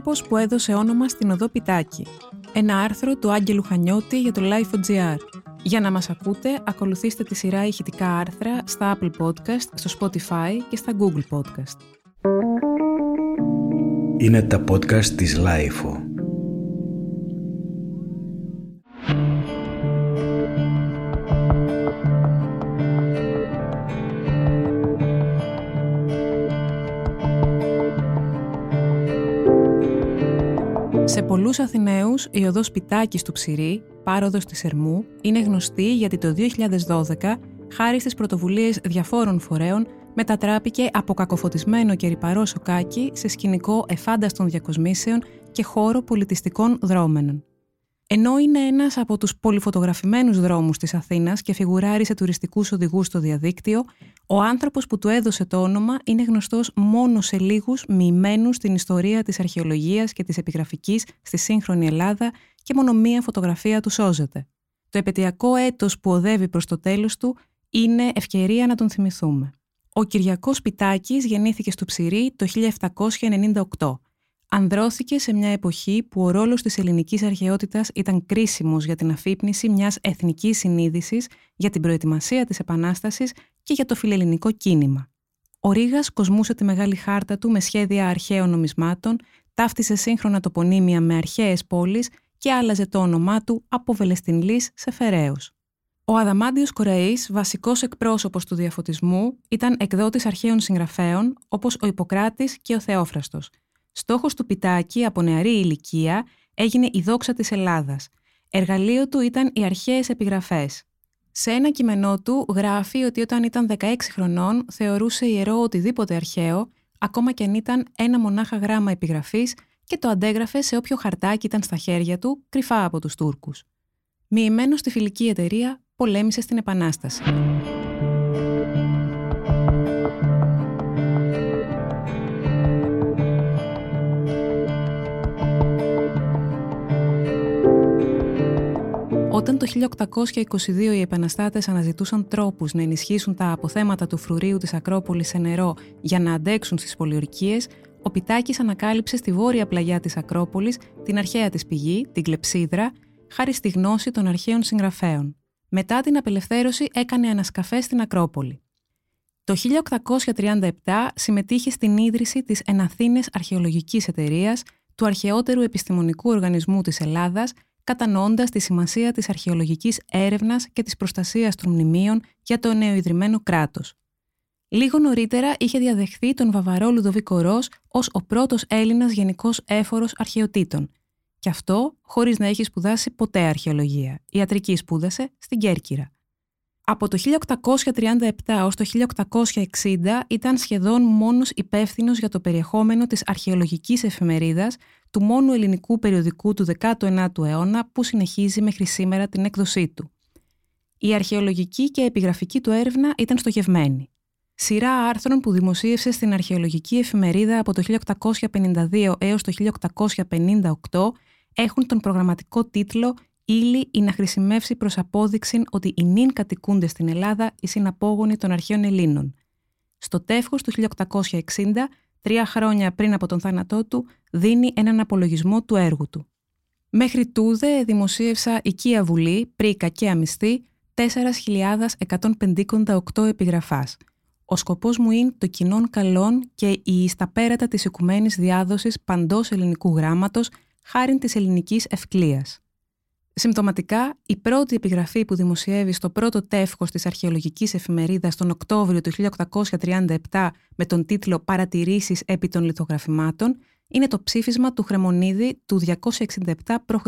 άνθρωπος που έδωσε όνομα στην οδό Πιτάκη. Ένα άρθρο του Άγγελου Χανιώτη για το Life.gr. Για να μας ακούτε, ακολουθήστε τη σειρά ηχητικά άρθρα στα Apple Podcast, στο Spotify και στα Google Podcast. Είναι τα podcast της Lifeo. Σε πολλούς Αθηναίους, η οδός Πιτάκης του Ψηρή, πάροδος της Ερμού, είναι γνωστή γιατί το 2012, χάρη στις πρωτοβουλίες διαφόρων φορέων, μετατράπηκε από κακοφωτισμένο και ρηπαρό σοκάκι σε σκηνικό εφάνταστων διακοσμήσεων και χώρο πολιτιστικών δρόμενων. Ενώ είναι ένας από τους πολυφωτογραφημένους δρόμους της Αθήνας και φιγουράρει σε τουριστικούς οδηγούς στο διαδίκτυο, ο άνθρωπος που του έδωσε το όνομα είναι γνωστός μόνος σε λίγους μοιημένους στην ιστορία της αρχαιολογίας και της επιγραφικής στη σύγχρονη Ελλάδα και μόνο μία φωτογραφία του σώζεται. Το επαιτειακό έτος που οδεύει προς το τέλος του είναι ευκαιρία να τον θυμηθούμε. Ο Κυριακός Πιτάκης γεννήθηκε στο Ψηρή το 1798 ανδρώθηκε σε μια εποχή που ο ρόλος της ελληνικής αρχαιότητας ήταν κρίσιμος για την αφύπνιση μιας εθνικής συνείδησης, για την προετοιμασία της Επανάστασης και για το φιλελληνικό κίνημα. Ο Ρήγας κοσμούσε τη μεγάλη χάρτα του με σχέδια αρχαίων νομισμάτων, ταύτισε σύγχρονα τοπονύμια με αρχαίες πόλεις και άλλαζε το όνομά του από Βελεστινλής σε Φεραίος. Ο Αδαμάντιος Κοραής, βασικός εκπρόσωπος του διαφωτισμού, ήταν εκδότης αρχαίων συγγραφέων όπως ο Ιπποκράτης και ο Θεόφραστος, Στόχος του Πιτάκη από νεαρή ηλικία έγινε η δόξα της Ελλάδας. Εργαλείο του ήταν οι αρχαίες επιγραφές. Σε ένα κειμενό του γράφει ότι όταν ήταν 16 χρονών θεωρούσε ιερό οτιδήποτε αρχαίο, ακόμα και αν ήταν ένα μονάχα γράμμα επιγραφής και το αντέγραφε σε όποιο χαρτάκι ήταν στα χέρια του, κρυφά από τους Τούρκους. Μοιημένο στη φιλική εταιρεία, πολέμησε στην Επανάσταση. Όταν το 1822 οι επαναστάτες αναζητούσαν τρόπους να ενισχύσουν τα αποθέματα του φρουρίου της Ακρόπολης σε νερό για να αντέξουν στις πολιορκίες, ο Πιτάκης ανακάλυψε στη βόρεια πλαγιά της Ακρόπολης την αρχαία της πηγή, την Κλεψίδρα, χάρη στη γνώση των αρχαίων συγγραφέων. Μετά την απελευθέρωση έκανε ανασκαφές στην Ακρόπολη. Το 1837 συμμετείχε στην ίδρυση της Εναθήνες Αρχαιολογικής Εταιρείας, του αρχαιότερου επιστημονικού οργανισμού της Ελλάδας, κατανοώντας τη σημασία της αρχαιολογικής έρευνας και της προστασίας των μνημείων για το νεοειδρυμένο κράτος. Λίγο νωρίτερα είχε διαδεχθεί τον Βαβαρό Λουδοβίκο Ρος ως ο πρώτος Έλληνας γενικός έφορος αρχαιοτήτων. Και αυτό χωρίς να έχει σπουδάσει ποτέ αρχαιολογία. Ιατρική σπούδασε στην Κέρκυρα. Από το 1837 ως το 1860 ήταν σχεδόν μόνος υπεύθυνος για το περιεχόμενο της αρχαιολογικής εφημερίδας του μόνου ελληνικού περιοδικού του 19ου αιώνα που συνεχίζει μέχρι σήμερα την έκδοσή του. Η αρχαιολογική και επιγραφική του έρευνα ήταν στοχευμένη. Σειρά άρθρων που δημοσίευσε στην αρχαιολογική εφημερίδα από το 1852 έως το 1858 έχουν τον προγραμματικό τίτλο «Ήλι ή να χρησιμεύσει προς απόδειξη ότι οι νυν κατοικούνται στην Ελλάδα οι συναπόγονοι των αρχαίων Ελλήνων». Στο τεύχος του 1860 τρία χρόνια πριν από τον θάνατό του, δίνει έναν απολογισμό του έργου του. Μέχρι τούδε δημοσίευσα οικία βουλή, πρίκα και αμυστή, 4.158 επιγραφάς. Ο σκοπός μου είναι το κοινών καλών και η ισταπέρατα της οικουμένης διάδοσης παντός ελληνικού γράμματος, χάριν της ελληνικής ευκλίας. Συμπτωματικά, η πρώτη επιγραφή που δημοσιεύει στο πρώτο τεύχος της αρχαιολογικής εφημερίδας τον Οκτώβριο του 1837 με τον τίτλο «Παρατηρήσεις επί των λιθογραφημάτων» είναι το ψήφισμα του Χρεμονίδη του 267 π.Χ.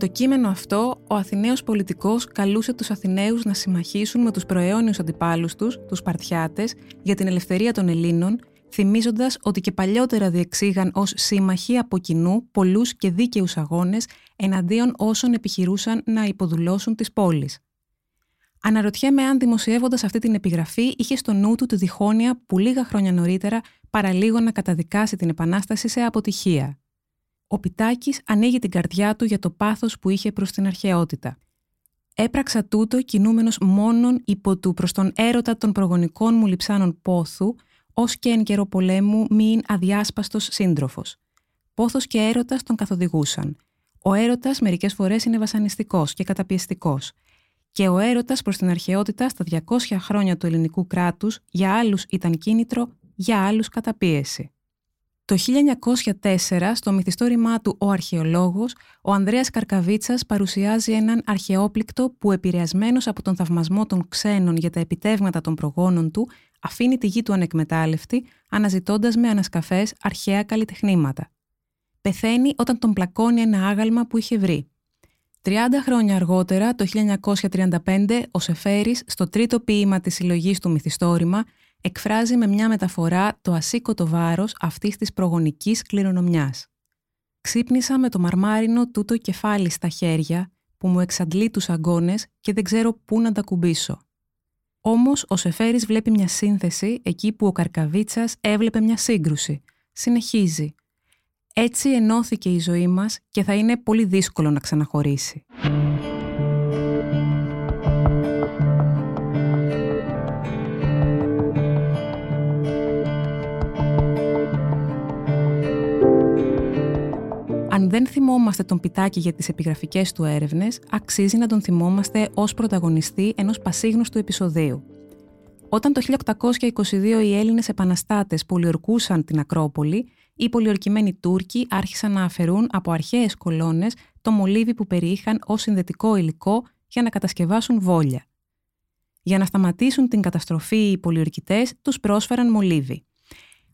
το κείμενο αυτό, ο Αθηναίος πολιτικός καλούσε τους Αθηναίους να συμμαχίσουν με τους προαιώνιους αντιπάλους τους, τους Σπαρτιάτες, για την ελευθερία των Ελλήνων, θυμίζοντας ότι και παλιότερα διεξήγαν ως σύμμαχοι από κοινού πολλούς και δίκαιους αγώνες εναντίον όσων επιχειρούσαν να υποδουλώσουν τις πόλεις. Αναρωτιέμαι αν δημοσιεύοντας αυτή την επιγραφή είχε στο νου του τη διχόνοια που λίγα χρόνια νωρίτερα παραλίγο να καταδικάσει την Επανάσταση σε αποτυχία. Ο Πιτάκης ανοίγει την καρδιά του για το πάθος που είχε προς την αρχαιότητα. Έπραξα τούτο κινούμενος μόνον υπό του προς τον έρωτα των προγονικών μου λιψάνων πόθου, ως και εν καιρό πολέμου μην αδιάσπαστος σύντροφος. Πόθος και έρωτας τον καθοδηγούσαν. Ο έρωτας μερικές φορές είναι βασανιστικός και καταπιεστικός. Και ο έρωτας προς την αρχαιότητα στα 200 χρόνια του ελληνικού κράτους για άλλους ήταν κίνητρο, για άλλους καταπίεση. Το 1904, στο μυθιστόρημά του «Ο αρχαιολόγος», ο Ανδρέας Καρκαβίτσας παρουσιάζει έναν αρχαιόπληκτο που επηρεασμένος από τον θαυμασμό των ξένων για τα επιτεύγματα των προγόνων του, αφήνει τη γη του ανεκμετάλλευτη, αναζητώντας με ανασκαφές αρχαία καλλιτεχνήματα. Πεθαίνει όταν τον πλακώνει ένα άγαλμα που είχε βρει. 30 χρόνια αργότερα, το 1935, ο Σεφέρης, στο τρίτο ποίημα της συλλογής του μυθιστόρημα, εκφράζει με μια μεταφορά το ασήκωτο βάρος αυτής της προγονικής κληρονομιάς. Ξύπνησα με το μαρμάρινο τούτο κεφάλι στα χέρια που μου εξαντλεί τους αγκώνες και δεν ξέρω πού να τα κουμπίσω. Όμως ο Σεφέρης βλέπει μια σύνθεση εκεί που ο Καρκαβίτσας έβλεπε μια σύγκρουση. Συνεχίζει. Έτσι ενώθηκε η ζωή μας και θα είναι πολύ δύσκολο να ξαναχωρήσει. Αν δεν θυμόμαστε τον Πιτάκη για τις επιγραφικές του έρευνες, αξίζει να τον θυμόμαστε ως πρωταγωνιστή ενός πασίγνωστου επεισοδίου. Όταν το 1822 οι Έλληνες επαναστάτες πολιορκούσαν την Ακρόπολη, οι πολιορκημένοι Τούρκοι άρχισαν να αφαιρούν από αρχαίες κολόνες το μολύβι που περιείχαν ως συνδετικό υλικό για να κατασκευάσουν βόλια. Για να σταματήσουν την καταστροφή οι πολιορκητές τους πρόσφεραν μολύβι.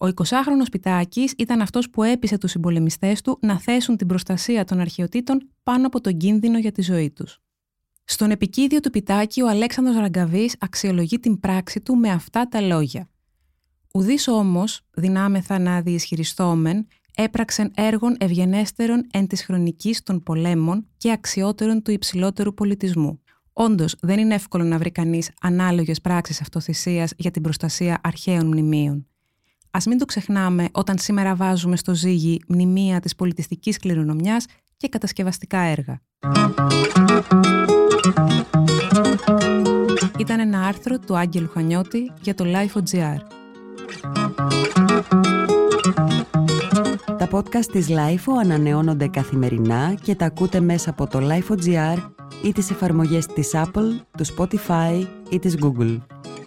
Ο 20χρονο Πιτάκης ήταν αυτός που έπεισε τους συμπολεμιστές του να θέσουν την προστασία των αρχαιοτήτων πάνω από τον κίνδυνο για τη ζωή τους. Στον επικίδιο του Πιτάκη, ο Αλέξανδρος Ραγκαβής αξιολογεί την πράξη του με αυτά τα λόγια. Ουδή όμως, δυνάμεθα να διισχυριστόμεν, έπραξεν έργων ευγενέστερων εν της χρονικής των πολέμων και αξιότερων του υψηλότερου πολιτισμού. Όντως, δεν είναι εύκολο να βρει κανείς ανάλογες πράξεις αυτοθυσίας για την προστασία αρχαίων μνημείων. Ας μην το ξεχνάμε όταν σήμερα βάζουμε στο ζύγι μνημεία της πολιτιστικής κληρονομιάς και κατασκευαστικά έργα. Ήταν ένα άρθρο του Άγγελου Χανιώτη για το Life.gr. Τα podcast της LIFO ανανεώνονται καθημερινά και τα ακούτε μέσα από το Life.gr ή τις εφαρμογές της Apple, του Spotify ή της Google.